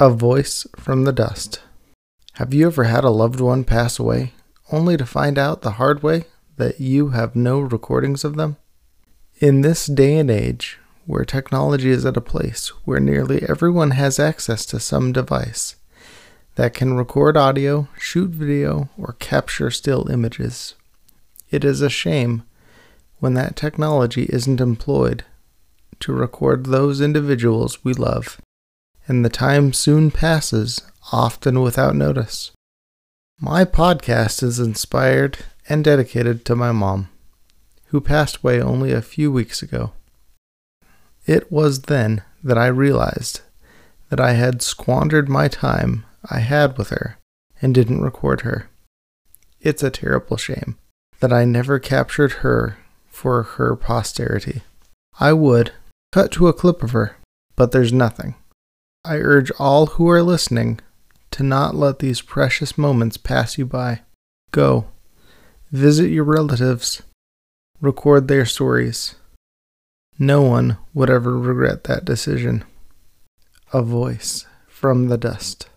A voice from the dust. Have you ever had a loved one pass away only to find out the hard way that you have no recordings of them? In this day and age, where technology is at a place where nearly everyone has access to some device that can record audio, shoot video, or capture still images, it is a shame when that technology isn't employed to record those individuals we love and the time soon passes, often without notice. My podcast is inspired and dedicated to my mom, who passed away only a few weeks ago. It was then that I realized that I had squandered my time I had with her and didn't record her. It's a terrible shame that I never captured her for her posterity. I would cut to a clip of her, but there's nothing. I urge all who are listening to not let these precious moments pass you by. Go, visit your relatives, record their stories. No one would ever regret that decision. A voice from the dust.